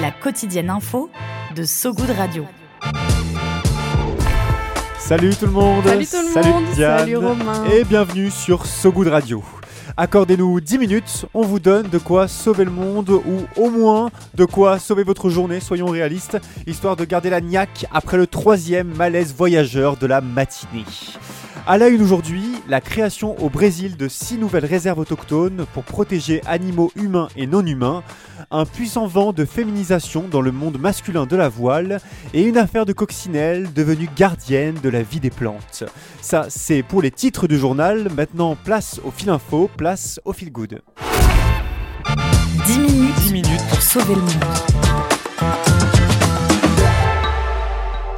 La quotidienne info de So Good Radio. Salut tout le monde Salut tout le monde Diane Salut Romain Et bienvenue sur So Good Radio. Accordez-nous 10 minutes, on vous donne de quoi sauver le monde ou au moins de quoi sauver votre journée, soyons réalistes, histoire de garder la niaque après le troisième malaise voyageur de la matinée. À la une aujourd'hui, la création au Brésil de six nouvelles réserves autochtones pour protéger animaux humains et non humains, un puissant vent de féminisation dans le monde masculin de la voile et une affaire de coccinelle devenue gardienne de la vie des plantes. Ça, c'est pour les titres du journal. Maintenant, place au fil info, place au fil good. 10 minutes, 10 minutes pour sauver le monde.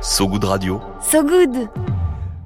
So Good Radio. So Good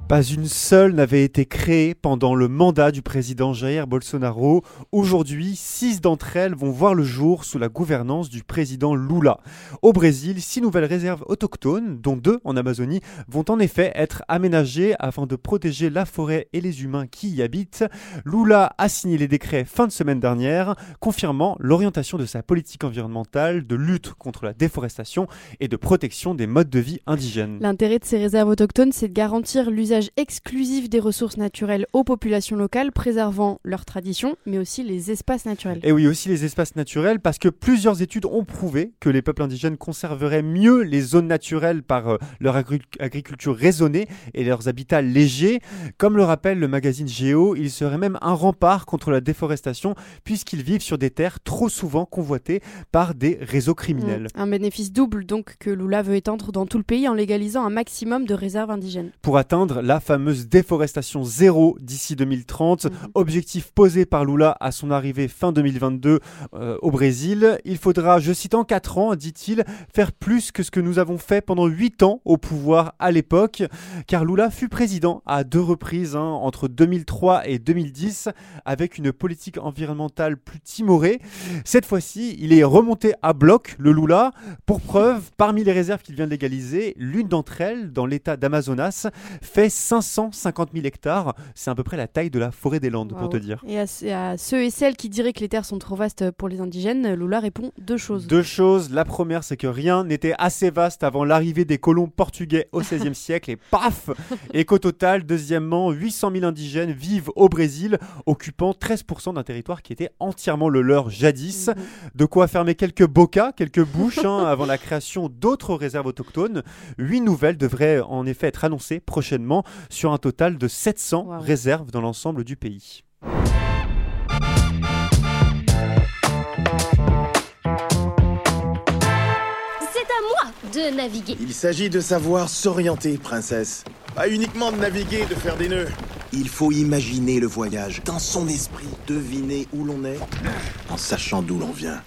Pas une seule n'avait été créée pendant le mandat du président Jair Bolsonaro. Aujourd'hui, six d'entre elles vont voir le jour sous la gouvernance du président Lula. Au Brésil, six nouvelles réserves autochtones, dont deux en Amazonie, vont en effet être aménagées afin de protéger la forêt et les humains qui y habitent. Lula a signé les décrets fin de semaine dernière, confirmant l'orientation de sa politique environnementale de lutte contre la déforestation et de protection des modes de vie indigènes. L'intérêt de ces réserves autochtones, c'est de garantir l'usage exclusif des ressources naturelles aux populations locales, préservant leurs traditions, mais aussi les espaces naturels. Et oui, aussi les espaces naturels, parce que plusieurs études ont prouvé que les peuples indigènes conserveraient mieux les zones naturelles par euh, leur agri- agriculture raisonnée et leurs habitats légers. Comme le rappelle le magazine Géo, ils seraient même un rempart contre la déforestation, puisqu'ils vivent sur des terres trop souvent convoitées par des réseaux criminels. Mm. Un bénéfice double donc que Lula veut étendre dans tout le pays en légalisant un maximum de réserves indigènes. pour atteindre la fameuse déforestation zéro d'ici 2030, Mhm. objectif posé par Lula à son arrivée fin 2022 euh, au Brésil. Il faudra, je cite, en 4 ans, dit-il, faire plus que ce que nous avons fait pendant 8 ans au pouvoir à l'époque, car Lula fut président à deux reprises, hein, entre 2003 et 2010, avec une politique environnementale plus timorée. Cette fois-ci, il est remonté à bloc, le Lula, pour preuve, parmi les réserves qu'il vient de légaliser, l'une d'entre elles, dans l'état d'Amazonas, fait 550 000 hectares. C'est à peu près la taille de la forêt des Landes, pour te dire. Et à ceux et celles qui diraient que les terres sont trop vastes pour les indigènes, Lula répond deux choses. Deux choses. La première, c'est que rien n'était assez vaste avant l'arrivée des colons portugais au XVIe siècle et paf Et qu'au total, deuxièmement, 800 000 indigènes vivent au Brésil, occupant 13% d'un territoire qui était entièrement le leur jadis. Mhm. De quoi fermer quelques bocas, quelques bouches hein, avant la création d'autres réserves autochtones. Huit nouvelles devraient en effet être annoncées prochainement sur un total de 700 Wow. réserves dans l'ensemble du pays. C'est à moi de naviguer. Il s'agit de savoir s'orienter, princesse. Pas uniquement de naviguer, de faire des nœuds. Il faut imaginer le voyage dans son esprit, deviner où l'on est, en sachant d'où l'on vient.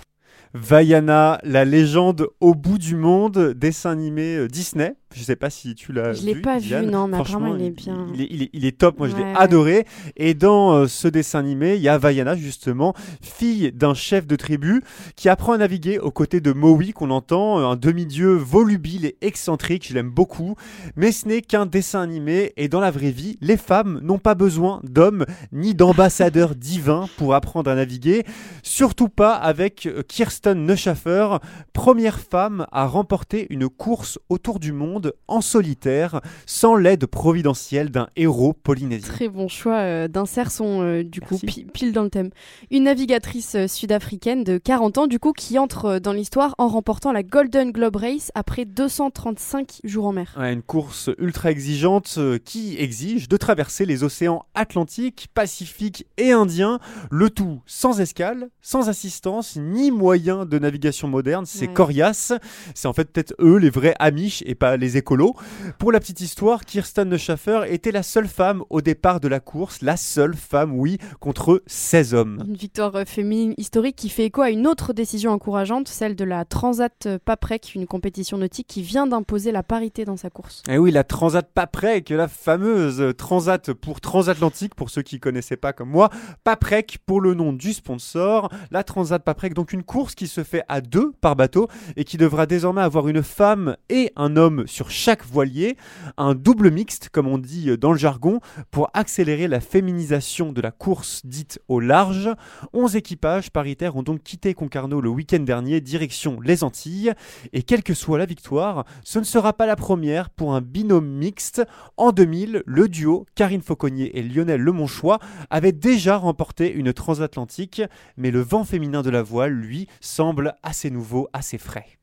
Vaiana, la légende au bout du monde, dessin animé euh, Disney. Je sais pas si tu l'as Je l'ai vu, pas vu, non, mais apparemment, il est bien. Il est, il est- il est top, moi je l'ai Ouais, adoré. Et dans euh, ce dessin animé, il y a Vaiana justement, fille d'un chef de tribu, qui apprend à naviguer aux côtés de Maui, qu'on entend, euh, un demi-dieu volubile et excentrique, je l'aime beaucoup. Mais ce n'est qu'un dessin animé, et dans la vraie vie, les femmes n'ont pas besoin d'hommes ni d'ambassadeurs divins pour apprendre à naviguer. Surtout pas avec euh, Kirsten Neuschafer, première femme à remporter une course autour du monde en solitaire, sans l'aide providentielle d'un héros polynésien. Très bon choix euh, d'insert son euh, du coup Merci. pi- pile dans le thème. Une navigatrice euh, sud-africaine de 40 ans du coup qui entre euh, dans l'histoire en remportant la Golden Globe Race après 235 jours en mer. Ouais, une course ultra exigeante euh, qui exige de traverser les océans Atlantique, Pacifique et Indien, le tout sans escale, sans assistance ni moyen de navigation moderne. C'est Ouais. coriace. C'est en fait peut-être eux les vrais Amish et pas les les écolos. Pour la petite histoire, Kirsten Schaffer était la seule femme au départ de la course, la seule femme, oui, contre 16 hommes. Une victoire euh, féminine historique qui fait écho à une autre décision encourageante, celle de la Transat Paprec, une compétition nautique qui vient d'imposer la parité dans sa course. Et oui, la Transat Paprec, la fameuse Transat pour transatlantique, pour ceux qui connaissaient pas comme moi, Paprec pour le nom du sponsor, la Transat Paprec, donc une course qui se fait à deux par bateau et qui devra désormais avoir une femme et un homme sur chaque voilier, un double mixte comme on dit dans le jargon, pour accélérer la féminisation de la course dite au large. 11 équipages paritaires ont donc quitté Concarneau le week-end dernier, direction les Antilles, et quelle que soit la victoire, ce ne sera pas la première pour un binôme mixte. En 2000, le duo Karine Fauconnier et Lionel Lemonchois avait déjà remporté une transatlantique, mais le vent féminin de la voile, lui, semble assez nouveau, assez frais.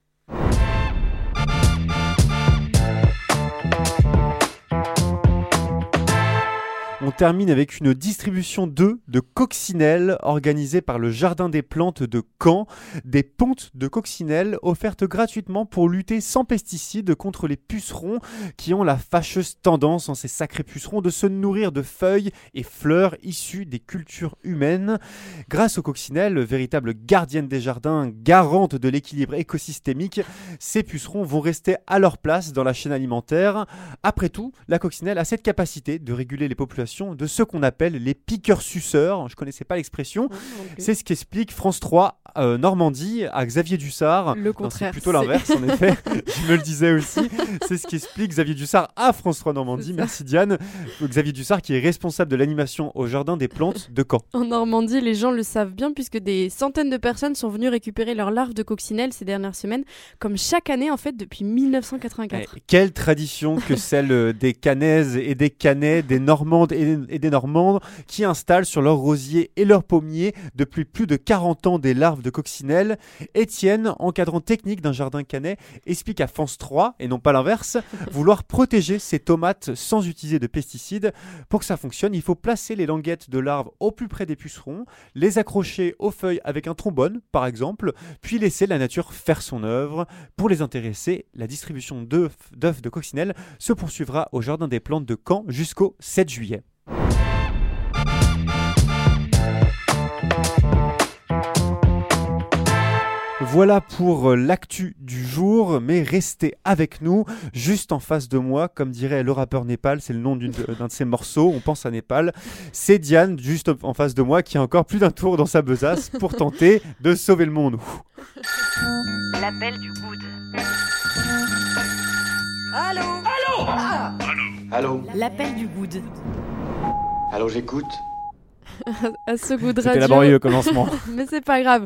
Termine avec une distribution d'œufs de coccinelle organisée par le Jardin des Plantes de Caen. Des pontes de coccinelle offertes gratuitement pour lutter sans pesticides contre les pucerons qui ont la fâcheuse tendance, en ces sacrés pucerons, de se nourrir de feuilles et fleurs issues des cultures humaines. Grâce aux coccinelles, véritables gardiennes des jardins, garantes de l'équilibre écosystémique, ces pucerons vont rester à leur place dans la chaîne alimentaire. Après tout, la coccinelle a cette capacité de réguler les populations de ce qu'on appelle les piqueurs-suceurs. Je connaissais pas l'expression. C'est ce qu'explique France 3 euh, Normandie à Xavier Dussard. Le contraire. C'est plutôt l'inverse, en effet. Je me le disais aussi. C'est ce qu'explique Xavier Dussard à France 3 Normandie. Merci Diane. Xavier Dussard qui est responsable de l'animation au Jardin des Plantes de Caen. En Normandie, les gens le savent bien puisque des centaines de personnes sont venues récupérer leurs larves de coccinelle ces dernières semaines, comme chaque année en fait depuis 1984. Eh, quelle tradition que celle euh, des Canaises et des Canais, des Normandes et des Normandes qui installent sur leurs rosiers et leurs pommiers depuis plus de 40 ans des larves de coccinelle. Étienne, encadrant technique d'un jardin canet, explique à France 3, et non pas l'inverse, vouloir protéger ses tomates sans utiliser de pesticides. Pour que ça fonctionne, il faut placer les languettes de larves au plus près des pucerons, les accrocher aux feuilles avec un trombone, par exemple, puis laisser la nature faire son œuvre. Pour les intéresser, la distribution d'œufs de coccinelle se poursuivra au Jardin des Plantes de Caen jusqu'au 7 juillet. Voilà pour euh, l'actu du jour, mais restez avec nous, juste en face de moi, comme dirait le rappeur Népal, c'est le nom d'un de ses morceaux, on pense à Népal. C'est Diane, juste en face de moi, qui a encore plus d'un tour dans sa besace pour tenter de sauver le monde. L'appel du good. Allô? Allô? Ah Allô? L'appel du good. Allô, j'écoute. à ce goût de radio. C'était laborieux commencement. Mais c'est pas grave.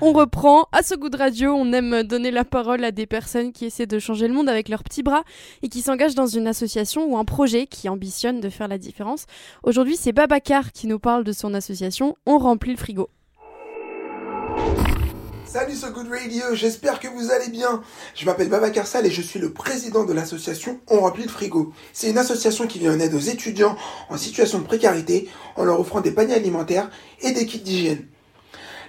On reprend. À ce goût de radio, on aime donner la parole à des personnes qui essaient de changer le monde avec leurs petits bras et qui s'engagent dans une association ou un projet qui ambitionne de faire la différence. Aujourd'hui, c'est Babacar qui nous parle de son association On remplit le frigo. Salut So Good Radio, j'espère que vous allez bien. Je m'appelle Baba Karsal et je suis le président de l'association On remplit le frigo. C'est une association qui vient en aide aux étudiants en situation de précarité en leur offrant des paniers alimentaires et des kits d'hygiène.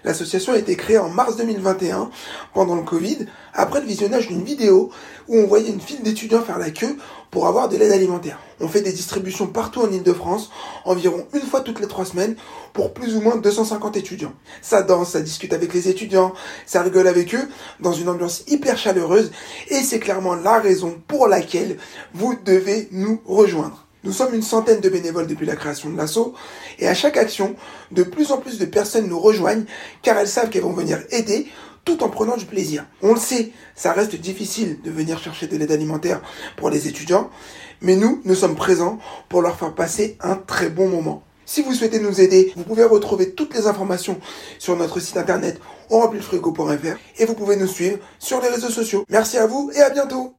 L'association a été créée en mars 2021 pendant le Covid après le visionnage d'une vidéo où on voyait une file d'étudiants faire la queue pour avoir de l'aide alimentaire. On fait des distributions partout en Ile-de-France, environ une fois toutes les trois semaines, pour plus ou moins 250 étudiants. Ça danse, ça discute avec les étudiants, ça rigole avec eux, dans une ambiance hyper chaleureuse, et c'est clairement la raison pour laquelle vous devez nous rejoindre. Nous sommes une centaine de bénévoles depuis la création de l'assaut, et à chaque action, de plus en plus de personnes nous rejoignent, car elles savent qu'elles vont venir aider tout en prenant du plaisir. On le sait, ça reste difficile de venir chercher de l'aide alimentaire pour les étudiants, mais nous, nous sommes présents pour leur faire passer un très bon moment. Si vous souhaitez nous aider, vous pouvez retrouver toutes les informations sur notre site internet frigo.fr et vous pouvez nous suivre sur les réseaux sociaux. Merci à vous et à bientôt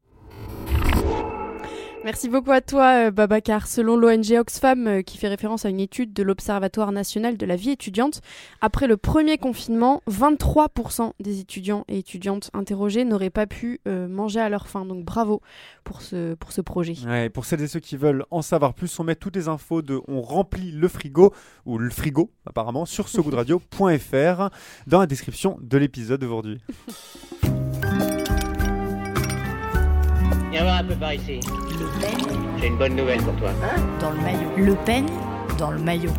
Merci beaucoup à toi, euh, Babacar. Selon l'ONG Oxfam, euh, qui fait référence à une étude de l'Observatoire national de la vie étudiante, après le premier confinement, 23% des étudiants et étudiantes interrogés n'auraient pas pu euh, manger à leur faim. Donc bravo pour ce, pour ce projet. Ouais, pour celles et ceux qui veulent en savoir plus, on met toutes les infos de On remplit le frigo, ou le frigo apparemment, sur sogoodradio.fr dans la description de l'épisode d'aujourd'hui. Viens voir un peu par ici. Le peigne J'ai une bonne nouvelle pour toi. dans le maillot. Le peigne dans le maillot.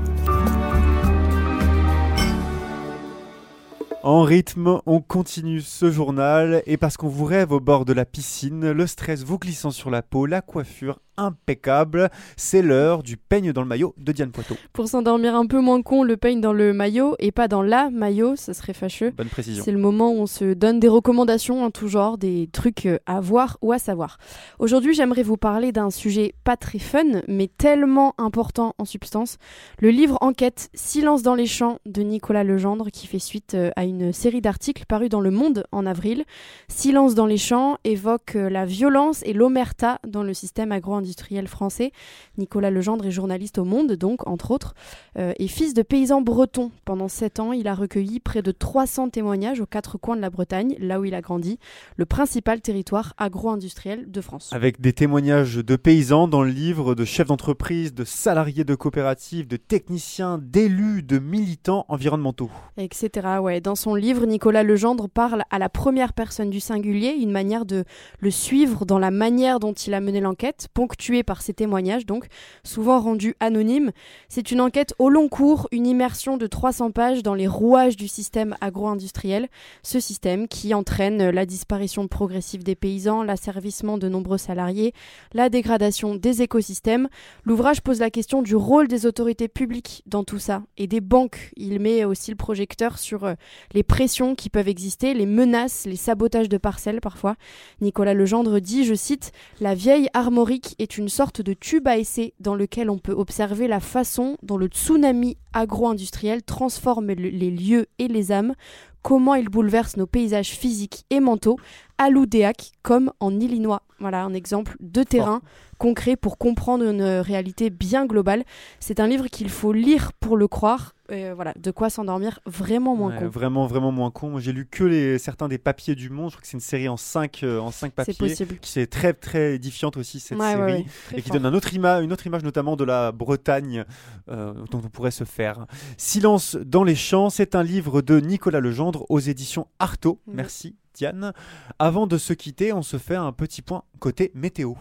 En rythme, on continue ce journal et parce qu'on vous rêve au bord de la piscine, le stress vous glissant sur la peau, la coiffure impeccable, c'est l'heure du peigne dans le maillot de Diane Poitot. Pour s'endormir un peu moins con, le peigne dans le maillot et pas dans la maillot, ça serait fâcheux. Bonne précision. C'est le moment où on se donne des recommandations en tout genre, des trucs euh, à voir ou à savoir. Aujourd'hui, j'aimerais vous parler d'un sujet pas très fun, mais tellement important en substance. Le livre Enquête Silence dans les champs de Nicolas Legendre, qui fait suite euh, à une série d'articles parus dans Le Monde en avril. Silence dans les champs évoque euh, la violence et l'omerta dans le système agro-industriel français. Nicolas Legendre est journaliste au Monde, donc, entre autres, euh, et fils de paysans bretons. Pendant sept ans, il a recueilli près de 300 témoignages aux quatre coins de la Bretagne, là où il a grandi, le principal territoire agro-industriel de France. Avec des témoignages de paysans dans le livre, de chefs d'entreprise, de salariés de coopératives, de techniciens, d'élus, de militants environnementaux. etc. Ouais. Dans son livre, Nicolas Legendre parle à la première personne du singulier, une manière de le suivre dans la manière dont il a mené l'enquête, ponctuée par ses témoignages, donc souvent rendus anonymes. C'est une enquête au long cours, une immersion de 300 pages dans les rouages du système agro-industriel, ce système qui entraîne la disparition progressive des paysans, l'asservissement de nombreux salariés, la dégradation des écosystèmes. L'ouvrage pose la question du rôle des autorités publiques dans tout ça et des banques. Il met aussi le projecteur sur euh, les pressions qui peuvent exister, les menaces, les sabotages de parcelles parfois. Nicolas Legendre dit, je cite, La vieille armorique est une sorte de tube à essai dans lequel on peut observer la façon dont le tsunami agro-industriel transforme le- les lieux et les âmes, comment il bouleverse nos paysages physiques et mentaux, à l'Oudéac comme en Illinois. Voilà un exemple de terrain concret pour comprendre une réalité bien globale. C'est un livre qu'il faut lire pour le croire. Euh, voilà, de quoi s'endormir vraiment moins Ouais, con. Vraiment, vraiment moins con. J'ai lu que les, certains des papiers du monde. Je crois que c'est une série en 5 en cinq papiers. possible. Qui est très, très édifiante aussi, cette Ouais, série. ouais, et qui donne un autre ima- une autre image, notamment de la Bretagne, euh, dont on pourrait se faire. Silence dans les champs, c'est un livre de Nicolas Legendre aux éditions Artaud. Mhm. Merci, Diane. Avant de se quitter, on se fait un petit point côté météo.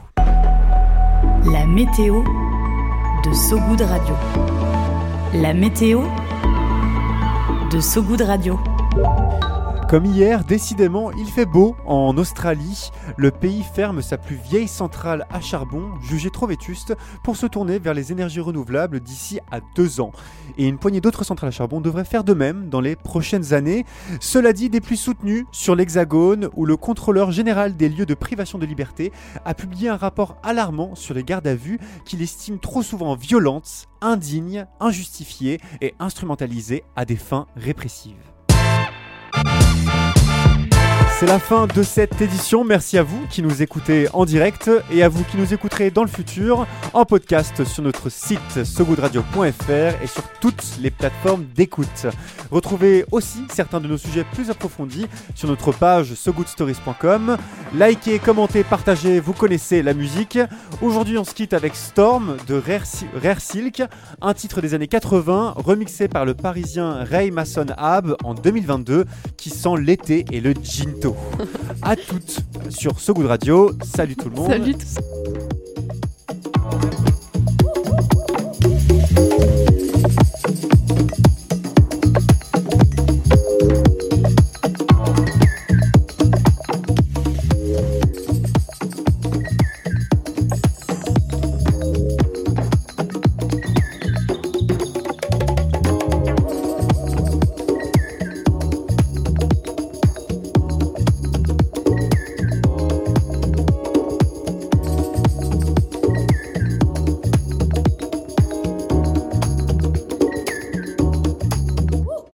La météo de Sogoud Radio. La météo de Sogoud Radio. Comme hier, décidément, il fait beau en Australie. Le pays ferme sa plus vieille centrale à charbon, jugée trop vétuste, pour se tourner vers les énergies renouvelables d'ici à deux ans. Et une poignée d'autres centrales à charbon devraient faire de même dans les prochaines années. Cela dit, des pluies soutenues sur l'Hexagone, où le contrôleur général des lieux de privation de liberté a publié un rapport alarmant sur les gardes à vue qu'il estime trop souvent violentes, indignes, injustifiées et instrumentalisées à des fins répressives. C'est la fin de cette édition. Merci à vous qui nous écoutez en direct et à vous qui nous écouterez dans le futur en podcast sur notre site sogoodradio.fr et sur toutes les plateformes d'écoute. Retrouvez aussi certains de nos sujets plus approfondis sur notre page sogoodstories.com. Likez, commentez, partagez, vous connaissez la musique. Aujourd'hui, on se quitte avec Storm de Rare, Si- Rare Silk, un titre des années 80 remixé par le parisien Ray Mason Ab en 2022 qui sent l'été et le ginto. À toutes sur So Good Radio. Salut tout le monde. Salut.